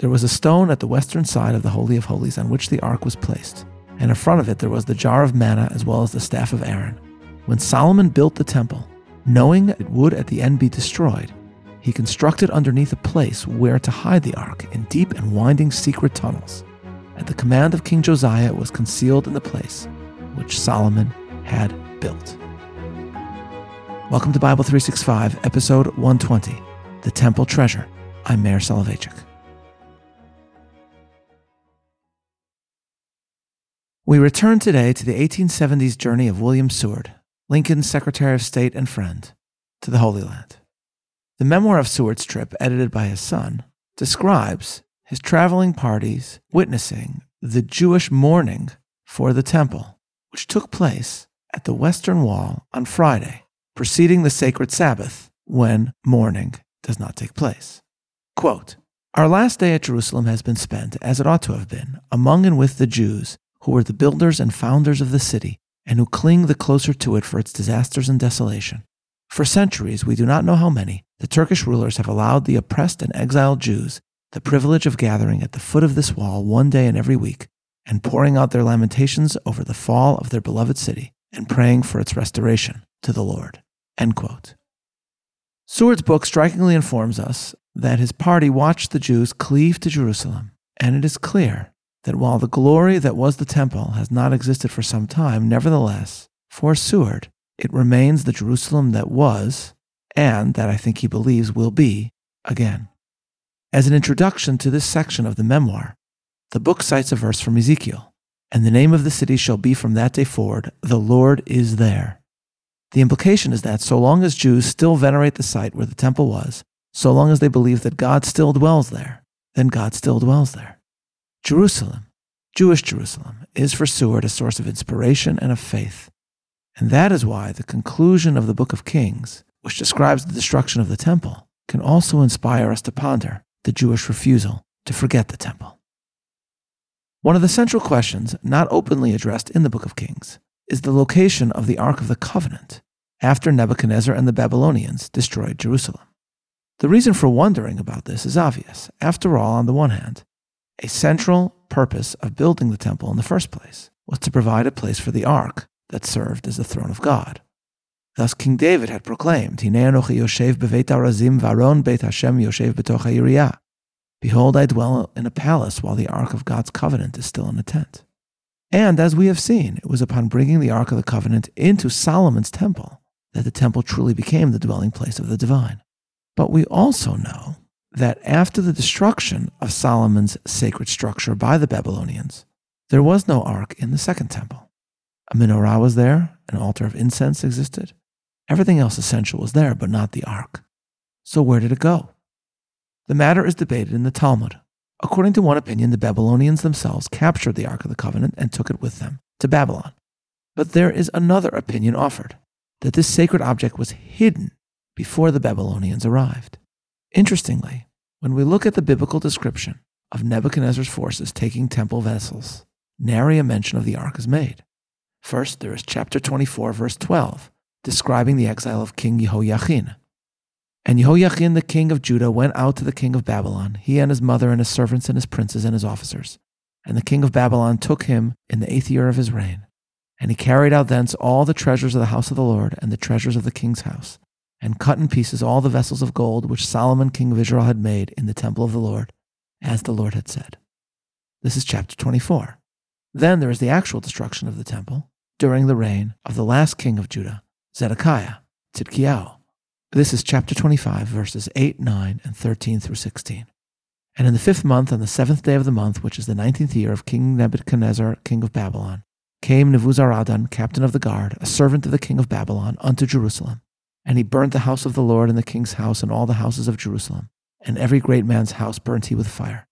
There was a stone at the western side of the Holy of Holies on which the ark was placed, and in front of it there was the jar of manna as well as the staff of Aaron. When Solomon built the temple, knowing it would at the end be destroyed, he constructed underneath a place where to hide the ark in deep and winding secret tunnels. At the command of King Josiah, it was concealed in the place which Solomon had built. Welcome to Bible 365, episode 120 The Temple Treasure. I'm Meir Soloveichik. We return today to the 1870s journey of William Seward, Lincoln's Secretary of State and friend, to the Holy Land. The memoir of Seward's trip, edited by his son, describes his traveling parties witnessing the Jewish mourning for the temple, which took place at the Western Wall on Friday, preceding the sacred Sabbath, when mourning does not take place. Quote, Our last day at Jerusalem has been spent, as it ought to have been, among and with the Jews who were the builders and founders of the city, and who cling the closer to it for its disasters and desolation. For centuries, we do not know how many, the Turkish rulers have allowed the oppressed and exiled Jews the privilege of gathering at the foot of this wall one day in every week and pouring out their lamentations over the fall of their beloved city and praying for its restoration to the Lord. Seward's book strikingly informs us that his party watched the Jews cleave to Jerusalem, and it is clear that while the glory that was the temple has not existed for some time, nevertheless, for Seward, it remains the Jerusalem that was, and that I think he believes will be, again. As an introduction to this section of the memoir, the book cites a verse from Ezekiel, and the name of the city shall be from that day forward, the Lord is there. The implication is that so long as Jews still venerate the site where the temple was, so long as they believe that God still dwells there, then God still dwells there. Jerusalem, Jewish Jerusalem, is for Seward a source of inspiration and of faith. And that is why the conclusion of the book of Kings, which describes the destruction of the temple, can also inspire us to ponder the Jewish refusal to forget the temple. One of the central questions, not openly addressed in the book of Kings, is the location of the Ark of the Covenant after Nebuchadnezzar and the Babylonians destroyed Jerusalem. The reason for wondering about this is obvious. After all, on the one hand, a central purpose of building the temple in the first place was to provide a place for the ark that served as the throne of God. Thus King David had proclaimed, varon beit Hashem. Behold, I dwell in a palace while the ark of God's covenant is still in a tent. And as we have seen, it was upon bringing the ark of the covenant into Solomon's temple that the temple truly became the dwelling place of the divine. But we also know that after the destruction of Solomon's sacred structure by the Babylonians, there was no ark in the second temple. A menorah was there, an altar of incense existed. Everything else essential was there, but not the ark. So where did it go? The matter is debated in the Talmud. According to one opinion, the Babylonians themselves captured the Ark of the Covenant and took it with them to Babylon. But there is another opinion offered that this sacred object was hidden before the Babylonians arrived. Interestingly, when we look at the biblical description of Nebuchadnezzar's forces taking temple vessels, nary a mention of the ark is made. First, there is chapter 24, verse 12, describing the exile of King Jehoiachin. And Jehoiachin, the king of Judah, went out to the king of Babylon, he and his mother and his servants and his princes and his officers. And the king of Babylon took him in the eighth year of his reign. And he carried out thence all the treasures of the house of the Lord and the treasures of the king's house, and cut in pieces all the vessels of gold which Solomon king of Israel had made in the temple of the Lord, as the Lord had said. This is chapter 24. Then there is the actual destruction of the temple during the reign of the last king of Judah, Zedekiah, Tzidkiyahu. This is chapter 25, verses 8, 9, and 13 through 16. And in the fifth month, on the seventh day of the month, which is the nineteenth year of King Nebuchadnezzar, king of Babylon, came Nebuzaradan, captain of the guard, a servant of the king of Babylon, unto Jerusalem. And he burnt the house of the Lord and the king's house and all the houses of Jerusalem. And every great man's house burnt he with fire.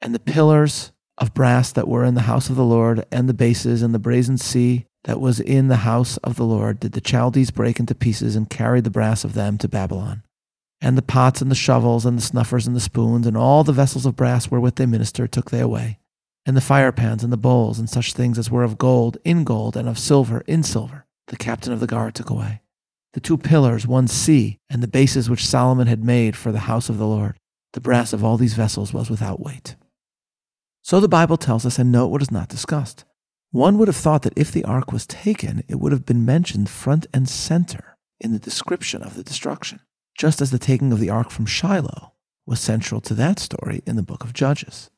And the pillars of brass that were in the house of the Lord, and the bases, and the brazen sea, that was in the house of the Lord did the Chaldees break into pieces and carried the brass of them to Babylon. And the pots and the shovels and the snuffers and the spoons and all the vessels of brass wherewith they ministered took they away. And the firepans and the bowls and such things as were of gold in gold and of silver in silver the captain of the guard took away. The two pillars, one sea, and the bases which Solomon had made for the house of the Lord, the brass of all these vessels was without weight. So the Bible tells us, and note what is not discussed. One would have thought that if the ark was taken, it would have been mentioned front and center in the description of the destruction, just as the taking of the ark from Shiloh was central to that story in the book of Judges.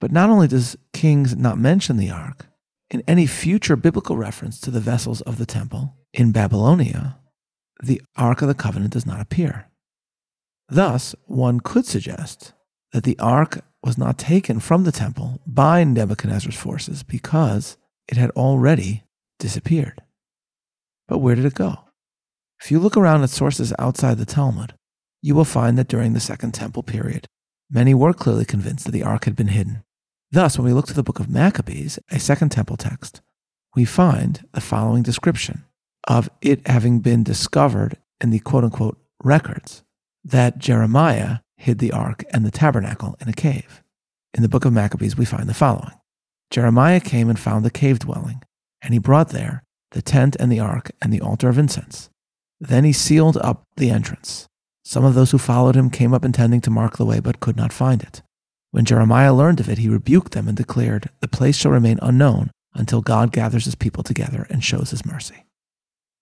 But not only does Kings not mention the ark, in any future biblical reference to the vessels of the temple in Babylonia, the Ark of the Covenant does not appear. Thus, one could suggest that the ark was not taken from the temple by Nebuchadnezzar's forces because it had already disappeared. But where did it go? If you look around at sources outside the Talmud, you will find that during the Second Temple period, many were clearly convinced that the ark had been hidden. Thus, when we look to the book of Maccabees, a Second Temple text, we find the following description of it having been discovered in the quote unquote records that Jeremiah hid the ark and the tabernacle in a cave. In the book of Maccabees, we find the following Jeremiah came and found the cave dwelling, and he brought there the tent and the ark and the altar of incense. Then he sealed up the entrance. Some of those who followed him came up intending to mark the way, but could not find it. When Jeremiah learned of it, he rebuked them and declared, The place shall remain unknown until God gathers his people together and shows his mercy.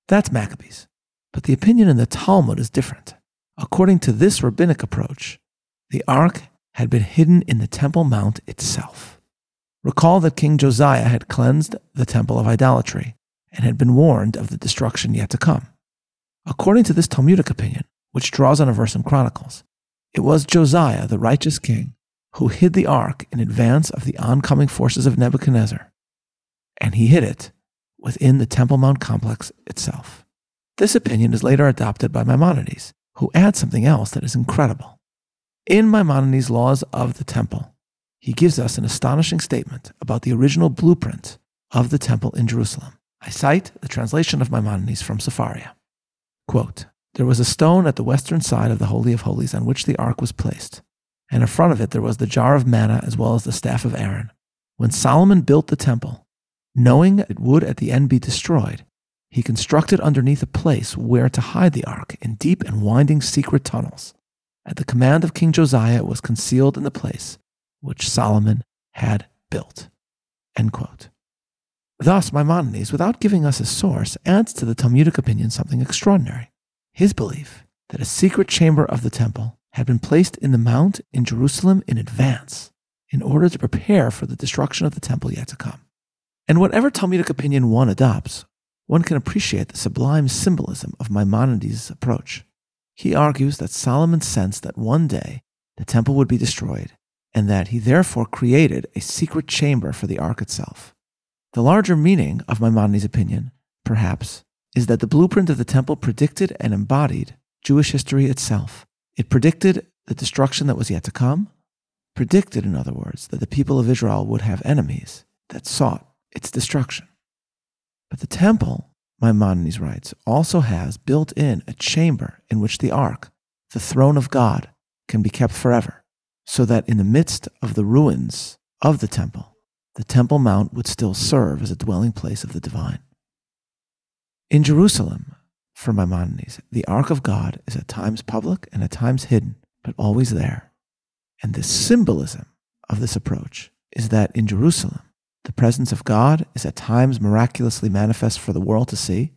That's Maccabees. But the opinion in the Talmud is different. According to this rabbinic approach, the ark had been hidden in the Temple Mount itself. Recall that King Josiah had cleansed the temple of idolatry and had been warned of the destruction yet to come. According to this Talmudic opinion, which draws on a verse in Chronicles, it was Josiah, the righteous king, who hid the ark in advance of the oncoming forces of Nebuchadnezzar, and he hid it within the Temple Mount complex itself. This opinion is later adopted by Maimonides, who adds something else that is incredible. In Maimonides' Laws of the Temple, he gives us an astonishing statement about the original blueprint of the temple in Jerusalem. I cite the translation of Maimonides from Sefaria. Quote, there was a stone at the western side of the Holy of Holies on which the ark was placed, and in front of it there was the jar of manna as well as the staff of Aaron. When Solomon built the temple, knowing it would at the end be destroyed, he constructed underneath a place where to hide the ark in deep and winding secret tunnels. At the command of King Josiah, it was concealed in the place which Solomon had built. Thus, Maimonides, without giving us a source, adds to the Talmudic opinion something extraordinary his belief that a secret chamber of the temple had been placed in the mount in Jerusalem in advance in order to prepare for the destruction of the temple yet to come. And whatever Talmudic opinion one adopts, one can appreciate the sublime symbolism of Maimonides' approach. He argues that Solomon sensed that one day the temple would be destroyed, and that he therefore created a secret chamber for the ark itself. The larger meaning of Maimonides' opinion, perhaps, is that the blueprint of the temple predicted and embodied Jewish history itself. It predicted the destruction that was yet to come, predicted, in other words, that the people of Israel would have enemies that sought its destruction. But the temple, Maimonides writes, also has built in a chamber in which the ark, the throne of God, can be kept forever, so that in the midst of the ruins of the temple, the Temple Mount would still serve as a dwelling place of the divine. In Jerusalem, for Maimonides, the ark of God is at times public and at times hidden, but always there. And the symbolism of this approach is that in Jerusalem, the presence of God is at times miraculously manifest for the world to see,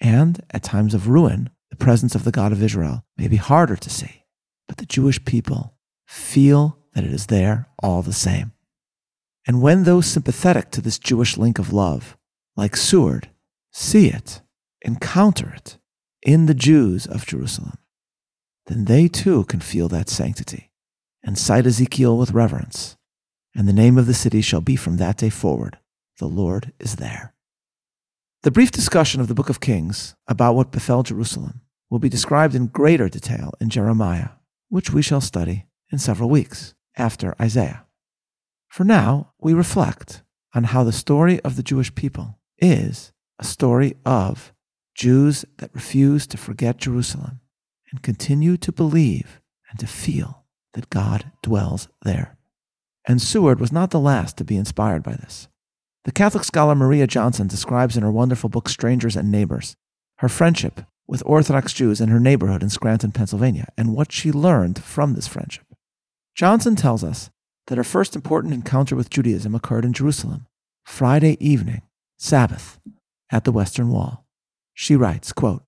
and at times of ruin, the presence of the God of Israel may be harder to see, but the Jewish people feel that it is there all the same. And when those sympathetic to this Jewish link of love, like Seward, see it, encounter it in the Jews of Jerusalem, then they too can feel that sanctity and cite Ezekiel with reverence and the name of the city shall be from that day forward, The Lord is there. The brief discussion of the book of Kings about what befell Jerusalem will be described in greater detail in Jeremiah, which we shall study in several weeks after Isaiah. For now, we reflect on how the story of the Jewish people is a story of Jews that refuse to forget Jerusalem and continue to believe and to feel that God dwells there and Seward was not the last to be inspired by this. The Catholic scholar Maria Johnson describes in her wonderful book Strangers and Neighbors her friendship with Orthodox Jews in her neighborhood in Scranton, Pennsylvania, and what she learned from this friendship. Johnson tells us that her first important encounter with Judaism occurred in Jerusalem, Friday evening, Sabbath, at the Western Wall. She writes, quote,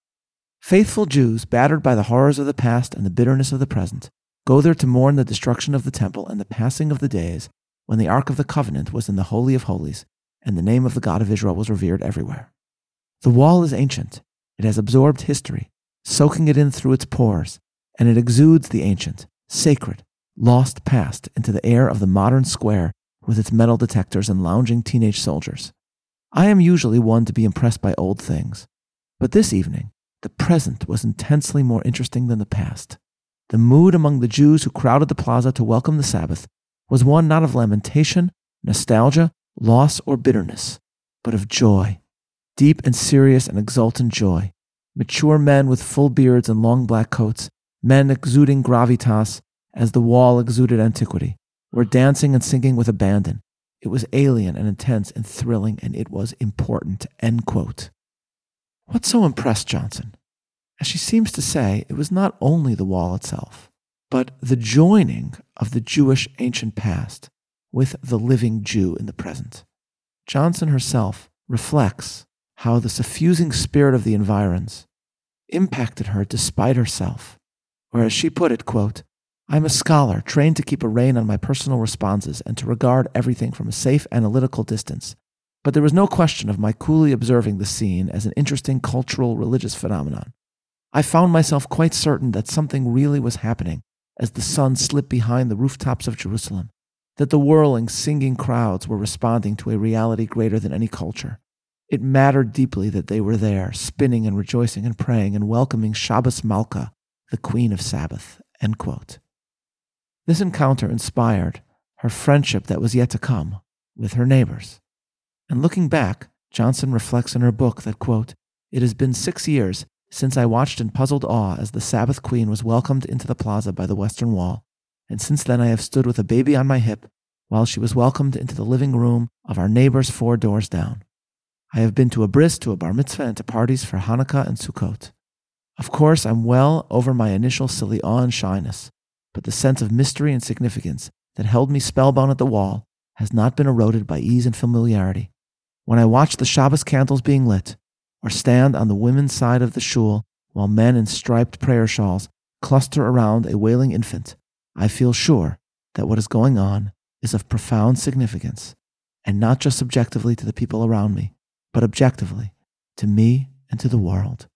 Faithful Jews, battered by the horrors of the past and the bitterness of the present, go there to mourn the destruction of the temple and the passing of the days when the Ark of the Covenant was in the Holy of Holies and the name of the God of Israel was revered everywhere. The wall is ancient. It has absorbed history, soaking it in through its pores, and it exudes the ancient, sacred, lost past into the air of the modern square with its metal detectors and lounging teenage soldiers. I am usually one to be impressed by old things, but this evening, the present was intensely more interesting than the past. The mood among the Jews who crowded the plaza to welcome the Sabbath was one not of lamentation, nostalgia, loss, or bitterness, but of joy, deep and serious and exultant joy. Mature men with full beards and long black coats, men exuding gravitas as the wall exuded antiquity, were dancing and singing with abandon. It was alien and intense and thrilling, and it was important. End quote. What so impressed Johnson? As she seems to say, it was not only the wall itself, but the joining of the Jewish ancient past with the living Jew in the present. Johnson herself reflects how the suffusing spirit of the environs impacted her despite herself, or as she put it, quote, I'm a scholar trained to keep a rein on my personal responses and to regard everything from a safe analytical distance but there was no question of my coolly observing the scene as an interesting cultural religious phenomenon. I found myself quite certain that something really was happening as the sun slipped behind the rooftops of Jerusalem, that the whirling, singing crowds were responding to a reality greater than any culture. It mattered deeply that they were there, spinning and rejoicing and praying and welcoming Shabbos Malka, the Queen of Sabbath. This encounter inspired her friendship that was yet to come with her neighbors. And looking back, Johnson reflects in her book that, quote, It has been six years since I watched in puzzled awe as the Sabbath Queen was welcomed into the plaza by the Western Wall, and since then I have stood with a baby on my hip while she was welcomed into the living room of our neighbors four doors down. I have been to a bris, to a bar mitzvah, and to parties for Hanukkah and Sukkot. Of course, I'm well over my initial silly awe and shyness, but the sense of mystery and significance that held me spellbound at the wall has not been eroded by ease and familiarity. When I watch the Shabbos candles being lit, or stand on the women's side of the shul while men in striped prayer shawls cluster around a wailing infant, I feel sure that what is going on is of profound significance, and not just subjectively to the people around me, but objectively to me and to the world.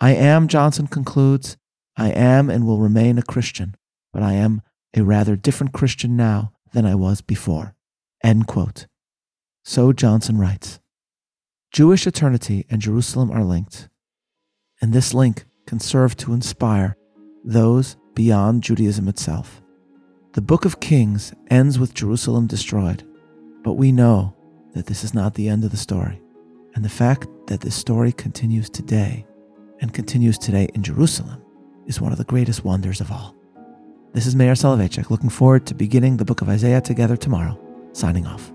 I am, Johnson concludes, I am and will remain a Christian, but I am a rather different Christian now than I was before. End quote. So Johnson writes Jewish eternity and Jerusalem are linked, and this link can serve to inspire those beyond Judaism itself. The book of Kings ends with Jerusalem destroyed, but we know that this is not the end of the story. And the fact that this story continues today and continues today in Jerusalem is one of the greatest wonders of all. This is Meir Soloveichik, looking forward to beginning the book of Isaiah together tomorrow, signing off.